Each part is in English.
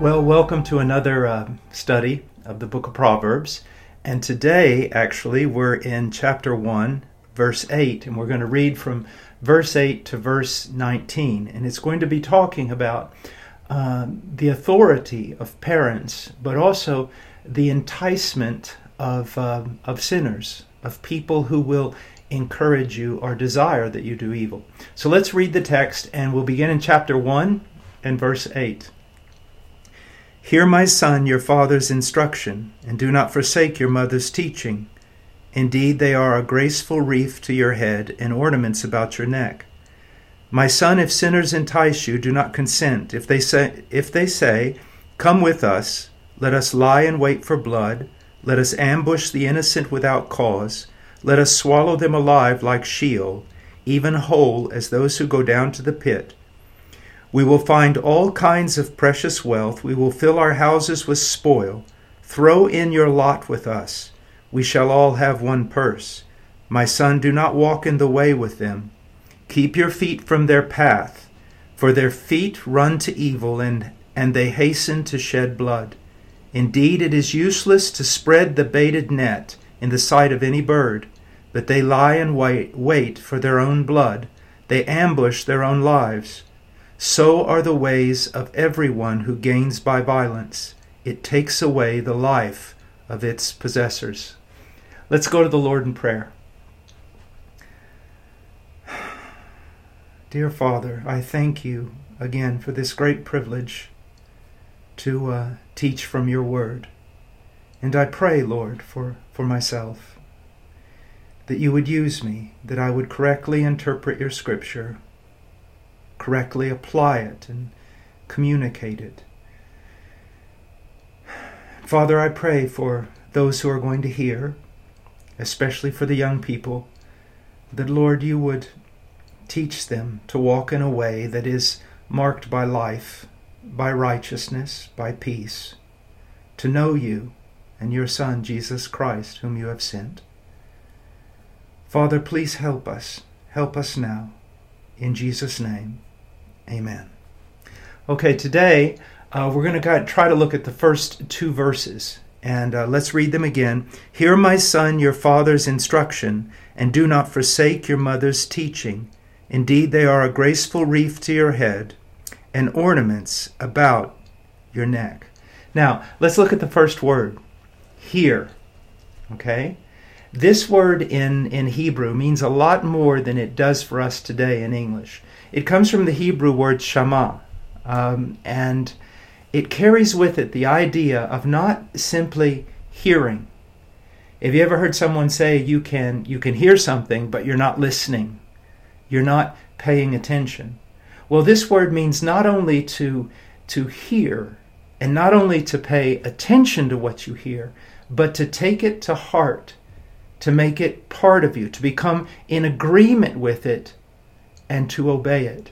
Well, welcome to another uh, study of the book of Proverbs. And today, actually, we're in chapter 1, verse 8, and we're going to read from verse 8 to verse 19. And it's going to be talking about uh, the authority of parents, but also the enticement of, uh, of sinners, of people who will encourage you or desire that you do evil. So let's read the text, and we'll begin in chapter 1 and verse 8. Hear, my son, your father's instruction, and do not forsake your mother's teaching. Indeed, they are a graceful wreath to your head and ornaments about your neck. My son, if sinners entice you, do not consent. If they say, if they say, Come with us, let us lie in wait for blood, let us ambush the innocent without cause, let us swallow them alive like Sheol, even whole as those who go down to the pit. We will find all kinds of precious wealth. We will fill our houses with spoil. Throw in your lot with us. We shall all have one purse. My son, do not walk in the way with them. Keep your feet from their path, for their feet run to evil, and, and they hasten to shed blood. Indeed, it is useless to spread the baited net in the sight of any bird, but they lie in wait, wait for their own blood. They ambush their own lives. So are the ways of everyone who gains by violence. It takes away the life of its possessors. Let's go to the Lord in prayer. Dear Father, I thank you again for this great privilege to uh, teach from your word. And I pray, Lord, for, for myself, that you would use me, that I would correctly interpret your scripture correctly apply it and communicate it. Father, I pray for those who are going to hear, especially for the young people, that, Lord, you would teach them to walk in a way that is marked by life, by righteousness, by peace, to know you and your Son, Jesus Christ, whom you have sent. Father, please help us. Help us now. In Jesus' name. Amen. Okay, today uh, we're going to try to look at the first two verses. And uh, let's read them again. Hear, my son, your father's instruction, and do not forsake your mother's teaching. Indeed, they are a graceful wreath to your head and ornaments about your neck. Now, let's look at the first word hear. Okay? This word in, in Hebrew means a lot more than it does for us today in English. It comes from the Hebrew word shama, um, and it carries with it the idea of not simply hearing. Have you ever heard someone say you can you can hear something but you're not listening? You're not paying attention. Well, this word means not only to to hear and not only to pay attention to what you hear, but to take it to heart, to make it part of you, to become in agreement with it and to obey it.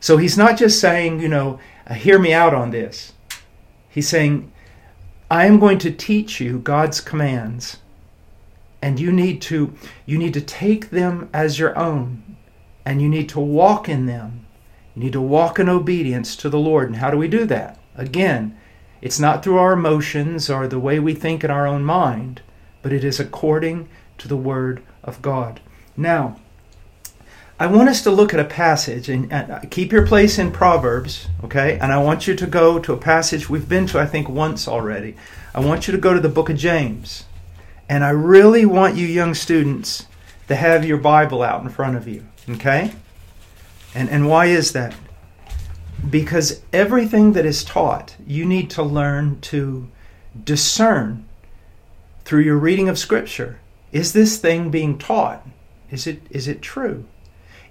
So he's not just saying, you know, uh, hear me out on this. He's saying, I am going to teach you God's commands and you need to you need to take them as your own and you need to walk in them. You need to walk in obedience to the Lord. And how do we do that? Again, it's not through our emotions or the way we think in our own mind, but it is according to the word of God. Now, I want us to look at a passage and, uh, keep your place in Proverbs, okay? And I want you to go to a passage we've been to, I think, once already. I want you to go to the book of James. And I really want you young students to have your Bible out in front of you, okay? And, and why is that? Because everything that is taught, you need to learn to discern through your reading of Scripture. Is this thing being taught? Is it, is it true?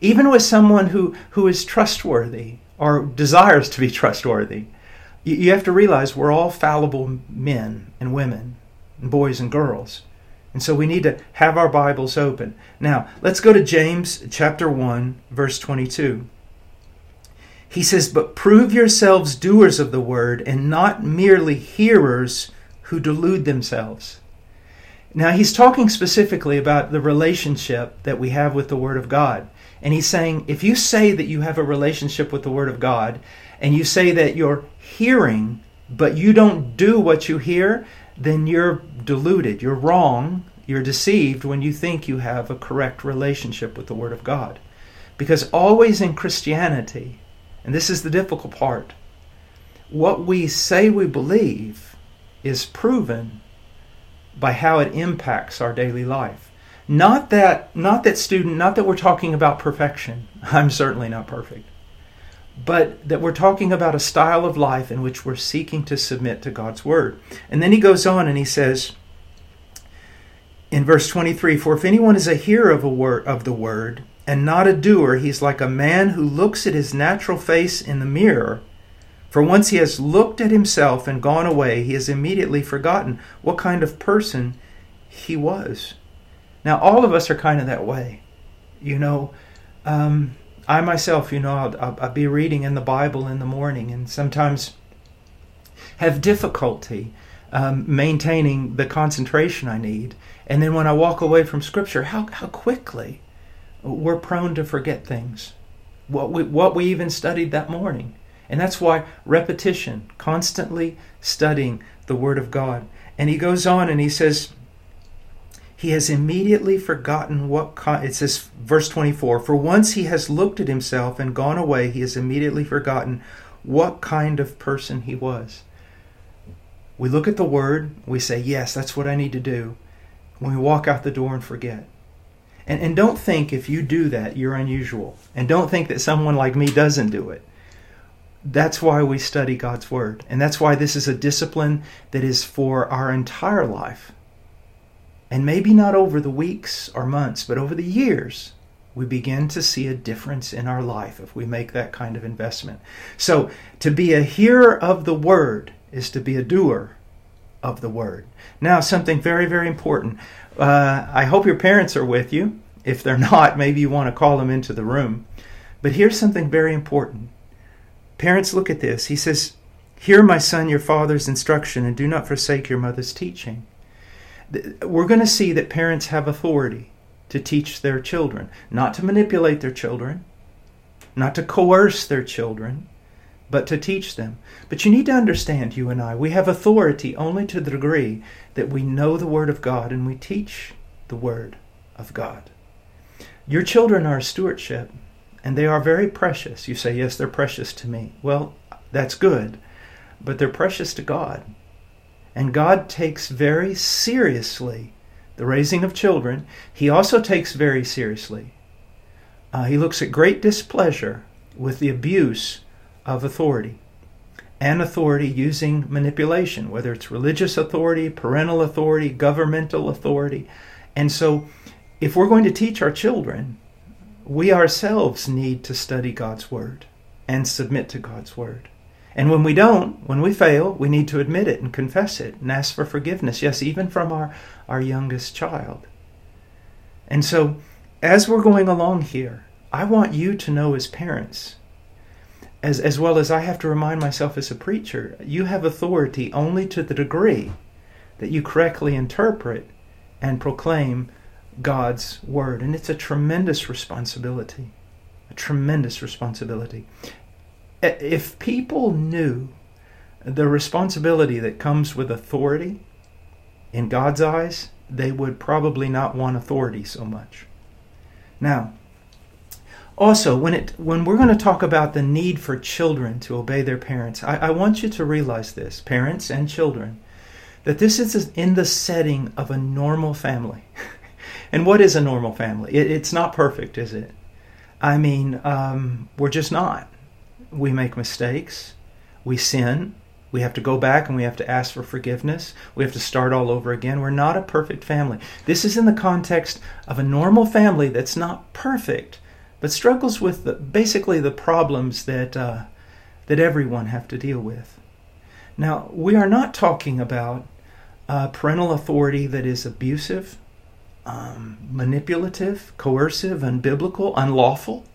Even with someone who, who is trustworthy or desires to be trustworthy, You, you have to realize we're all fallible men and women, and boys and girls. And so we need to have our Bibles open. Now, let's go to James chapter 1, verse 22. He says, But prove yourselves doers of the word and not merely hearers who delude themselves. Now, he's talking specifically about the relationship that we have with the Word of God. And he's saying, if you say that you have a relationship with the Word of God, and you say that you're hearing, but you don't do what you hear, then you're deluded. You're wrong. You're deceived when you think you have a correct relationship with the Word of God. Because always in Christianity, and this is the difficult part, what we say we believe is proven by how it impacts our daily life. Not that not that student, not that we're talking about perfection. I'm certainly not perfect. But that we're talking about a style of life in which we're seeking to submit to God's word. And then he goes on and he says in verse 23, for if anyone is a hearer of a word of the word and not a doer, he's like a man who looks at his natural face in the mirror for once he has looked at himself and gone away, he has immediately forgotten what kind of person he was. Now, all of us are kind of that way. You know, um, I myself, you know, I'll, I'll, I'll be reading in the Bible in the morning and sometimes have difficulty um, maintaining the concentration I need. And then when I walk away from Scripture, how, how quickly we're prone to forget things. What we, what we even studied that morning. And that's why repetition, constantly studying the Word of God. And he goes on and he says, he has immediately forgotten what it says verse 24 for once he has looked at himself and gone away he has immediately forgotten what kind of person he was we look at the word we say yes that's what i need to do when we walk out the door and forget and, and don't think if you do that you're unusual and don't think that someone like me doesn't do it that's why we study God's Word. And that's why this is a discipline that is for our entire life. And maybe not over the weeks or months, but over the years, we begin to see a difference in our life if we make that kind of investment. So, to be a hearer of the Word is to be a doer of the Word. Now, something very, very important. Uh, I hope your parents are with you. If they're not, maybe you want to call them into the room. But here's something very important Parents, look at this. He says, Hear, my son, your father's instruction, and do not forsake your mother's teaching. We're going to see that parents have authority to teach their children, not to manipulate their children, not to coerce their children, but to teach them. But you need to understand, you and I, we have authority only to the degree that we know the Word of God and we teach the Word of God. Your children are a stewardship and they are very precious. You say, Yes, they're precious to me. Well, that's good, but they're precious to God. And God takes very seriously the raising of children. He also takes very seriously, uh, he looks at great displeasure with the abuse of authority and authority using manipulation, whether it's religious authority, parental authority, governmental authority. And so, if we're going to teach our children, we ourselves need to study God's Word and submit to God's Word. And when we don't, when we fail, we need to admit it and confess it and ask for forgiveness. Yes, even from our, our youngest child. And so, as we're going along here, I want you to know as parents, as, as well as I have to remind myself as a preacher, you have authority only to the degree that you correctly interpret and proclaim God's word. And it's a tremendous responsibility. A tremendous responsibility. If people knew the responsibility that comes with authority in God's eyes, they would probably not want authority so much. Now, also, when it when we're going to talk about the need for children to obey their parents, I, I want you to realize this, parents and children, that this is in the setting of a normal family. And what is a normal family? It, it's not perfect, is it? I mean, um, we're just not. We make mistakes. We sin. We have to go back and we have to ask for forgiveness. We have to start all over again. We're not a perfect family. This is in the context of a normal family that's not perfect, but struggles with the, basically the problems that uh, that everyone have to deal with. Now, we are not talking about uh, parental authority that is abusive, um, manipulative, coercive, unbiblical, unlawful.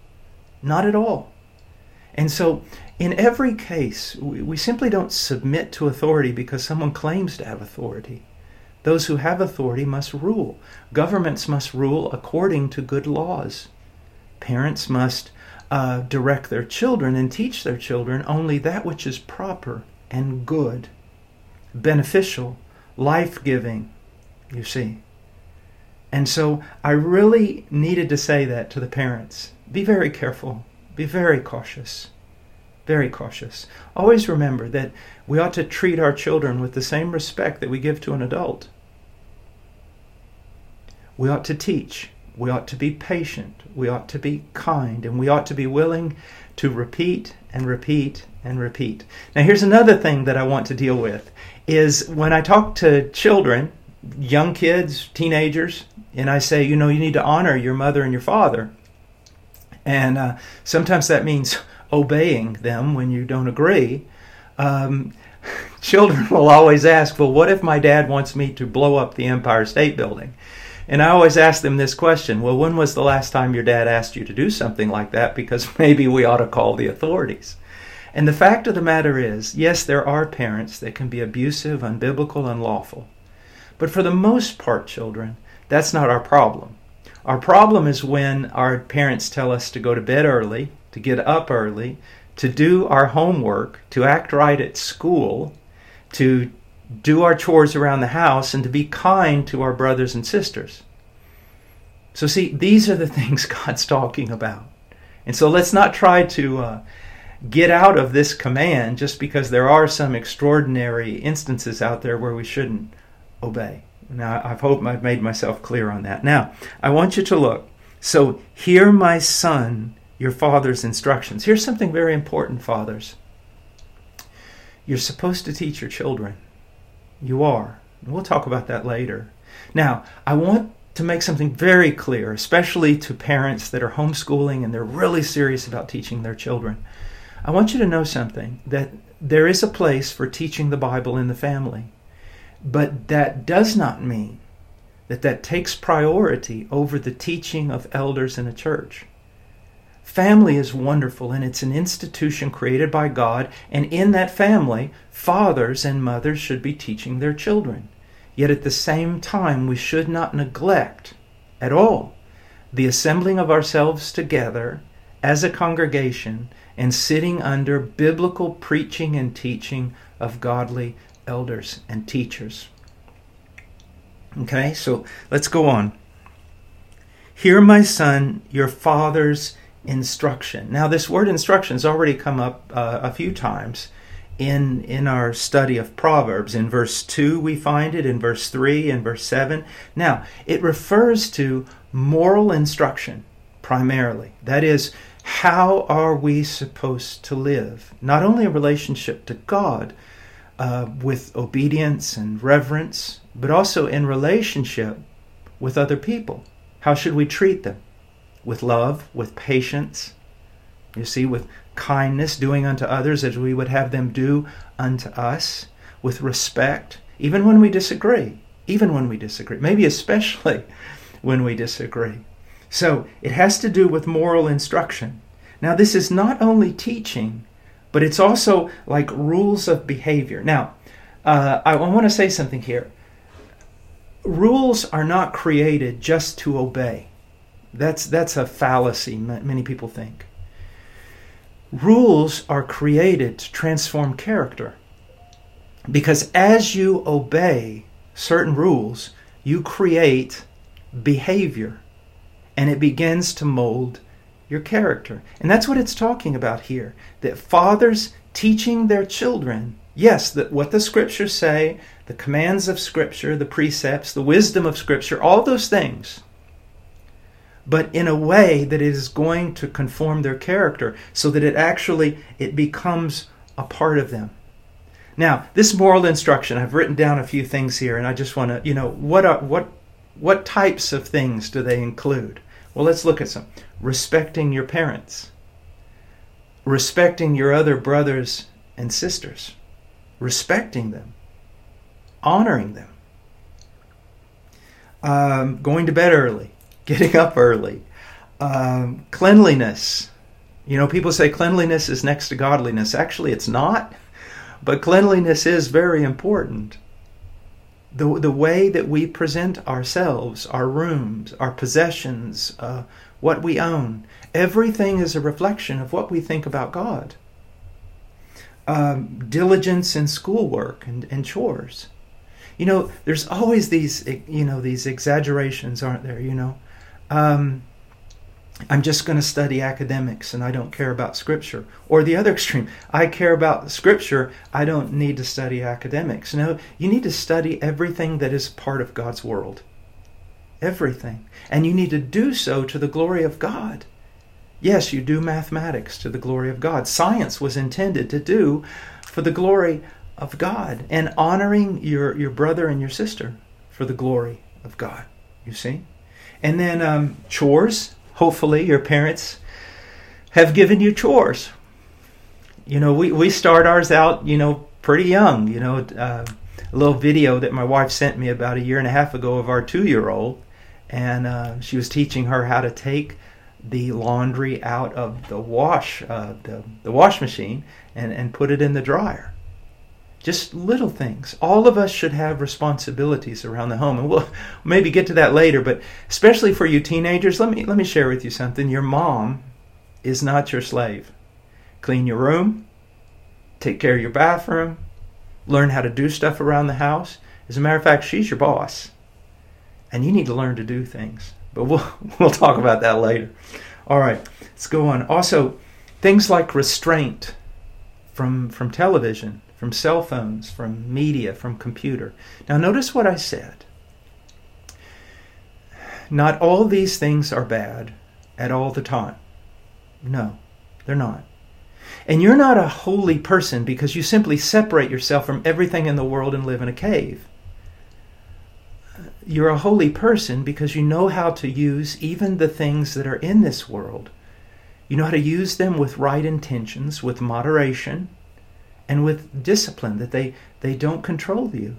Not at all. And so, in every case, we, simply don't submit to authority because someone claims to have authority. Those who have authority must rule. Governments must rule according to good laws. Parents must uh, direct their children and teach their children only that which is proper and good, beneficial, life giving, you see. And so I really needed to say that to the parents. Be very careful, be very cautious. Very cautious. Always remember that we ought to treat our children with the same respect that we give to an adult. We ought to teach. We ought to be patient. We ought to be kind. And we ought to be willing to repeat and repeat and repeat. Now here's another thing that I want to deal with is when I talk to children, young kids, teenagers, and I say, you know, you need to honor your mother and your father. And uh, sometimes that means obeying them when you don't agree. Um, children will always ask, well, what if my dad wants me to blow up the Empire State Building? And I always ask them this question Well, when was the last time your dad asked you to do something like that? Because maybe we ought to call the authorities. And the fact of the matter is, yes, there are parents that can be abusive, unbiblical, unlawful. But for the most part, children, that's not our problem. Our problem is when our parents tell us to go to bed early, to get up early, to do our homework, to act right at school, to do our chores around the house, and to be kind to our brothers and sisters. So, see, these are the things God's talking about. And so let's not try to uh, get out of this command just because there are some extraordinary instances out there where we shouldn't obey. Now, I hope I've made myself clear on that. Now, I want you to look. So, hear my son, your father's instructions. Here's something very important, fathers. You're supposed to teach your children. You are. We'll talk about that later. Now, I want to make something very clear, especially to parents that are homeschooling and they're really serious about teaching their children. I want you to know something that there is a place for teaching the Bible in the family, but that does not mean that that takes priority over the teaching of elders in a church. Family is wonderful and it's an institution created by God, and in that family, fathers and mothers should be teaching their children. Yet at the same time, we should not neglect at all the assembling of ourselves together as a congregation and sitting under biblical preaching and teaching of godly elders and teachers. Okay, so let's go on. Hear, my son, your father's instruction. Now, this word instruction has already come up uh, a few times in in our study of Proverbs. In verse 2 we find it, in verse 3 and verse 7. Now, it refers to moral instruction primarily. That is how are we supposed to live? Not only in relationship to God uh, with obedience and reverence, but also in relationship with other people. How should we treat them? With love, with patience, you see, with kindness, doing unto others as we would have them do unto us, with respect, even when we disagree, even when we disagree, maybe especially when we disagree. So it has to do with moral instruction. Now, this is not only teaching, but it's also like rules of behavior. Now, uh, I want to say something here. Rules are not created just to obey. That's, that's a fallacy, many people think. Rules are created to transform character. Because as you obey certain rules, you create behavior and it begins to mold your character. And that's what it's talking about here that fathers teaching their children, yes, that what the scriptures say, the commands of scripture, the precepts, the wisdom of scripture, all those things. But in a way that it is going to conform their character so that it actually it becomes a part of them. Now this moral instruction i've written down a few things here and i just want to you know what are what what types of things do they include well, let's look at some. Respecting your parents, respecting your other brothers and sisters, respecting them, honoring them, um, going to bed early, getting up early, um, cleanliness. You know, people say cleanliness is next to godliness. Actually, it's not, but cleanliness is very important. The, the way that we present ourselves, our rooms, our possessions, uh, what we own, everything is a reflection of what we think about God. Um, diligence in schoolwork and, and chores you know, there's always these, you know, these exaggerations, aren't there? You know, um, I'm just going to study academics and I don't care about scripture. Or the other extreme, I care about scripture, I don't need to study academics. No, you need to study everything that is part of God's world. Everything. And you need to do so to the glory of God. Yes, you do mathematics to the glory of God. Science was intended to do for the glory of God and honoring your, your brother and your sister for the glory of God. You see? And then um, chores. Hopefully, your parents have given you chores. You know, we, we start ours out, you know, pretty young. You know, uh, a little video that my wife sent me about a year and a half ago of our two year old. And uh, she was teaching her how to take the laundry out of the wash, uh, the, the wash machine and, and put it in the dryer just little things. All of us should have responsibilities around the home, and we'll maybe get to that later. But especially for you teenagers, let me let me share with you something. Your mom is not your slave. Clean your room, take care of your bathroom, learn how to do stuff around the house. As a matter of fact, she's your boss, and you need to learn to do things. But we'll we'll talk about that later. All right, let's go on. Also, things like restraint from from television from cell phones, from media, from computer. Now, notice what I said. Not all these things are bad at all the time. No, they're not. And you're not a holy person because you simply separate yourself from everything in the world and live in a cave. You're a holy person because you know how to use even the things that are in this world. You know how to use them with right intentions, with moderation, and with discipline, that they, they don't control you.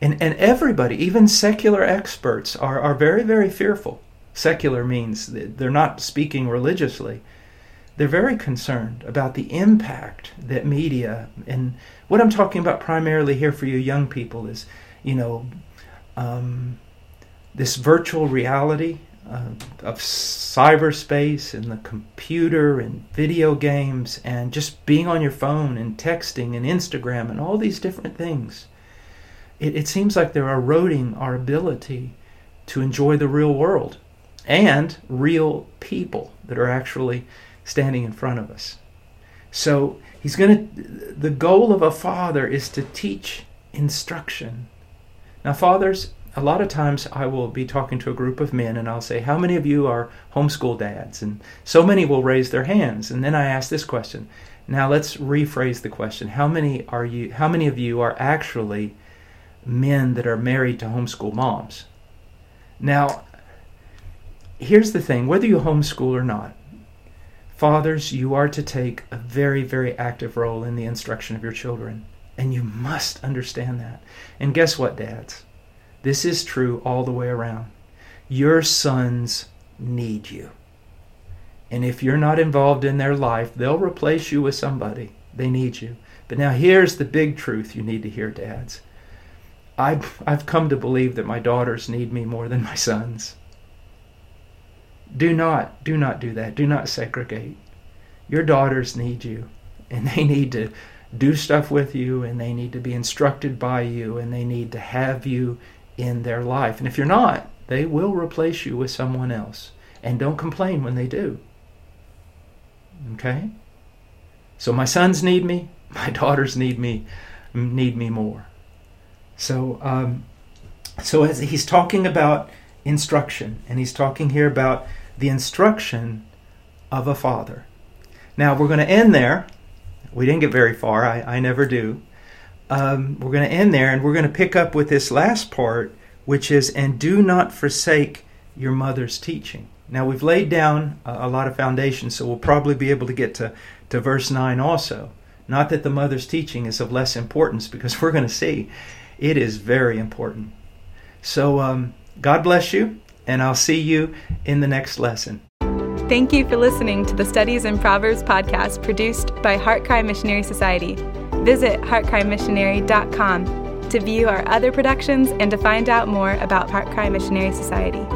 And, and everybody, even secular experts, are, are very, very fearful. Secular means they're not speaking religiously. They're very concerned about the impact that media, and what I'm talking about primarily here for you young people is, you know, um, this virtual reality uh, of cyberspace and the computer and video games and just being on your phone and texting and Instagram and all these different things. It, it seems like they're eroding our ability to enjoy the real world and real people that are actually standing in front of us. So he's going to, the goal of a father is to teach instruction. Now, fathers, a lot of times I will be talking to a group of men and I'll say, How many of you are homeschool dads? And so many will raise their hands. And then I ask this question. Now let's rephrase the question. How many are you how many of you are actually men that are married to homeschool moms? Now here's the thing, whether you homeschool or not, fathers, you are to take a very, very active role in the instruction of your children. And you must understand that. And guess what, dads? This is true all the way around. Your sons need you. And if you're not involved in their life, they'll replace you with somebody. They need you. But now here's the big truth you need to hear, dads. I've, I've come to believe that my daughters need me more than my sons. Do not, do not do that. Do not segregate. Your daughters need you, and they need to do stuff with you, and they need to be instructed by you, and they need to have you in their life. And if you're not, they will replace you with someone else. And don't complain when they do. Okay? So my sons need me, my daughters need me, need me more. So, um, so as he's talking about instruction, and he's talking here about the instruction of a father. Now we're going to end there. We didn't get very far. I, I never do um, we're going to end there and we're going to pick up with this last part, which is, and do not forsake your mother's teaching. Now, we've laid down a, a lot of foundation, so we'll probably be able to get to, to verse 9 also. Not that the mother's teaching is of less importance, because we're going to see it is very important. So, um, God bless you, and I'll see you in the next lesson. Thank you for listening to the Studies in Proverbs podcast produced by HeartCry Missionary Society. Visit heartcrymissionary.com to view our other productions and to find out more about HeartCry Missionary Society.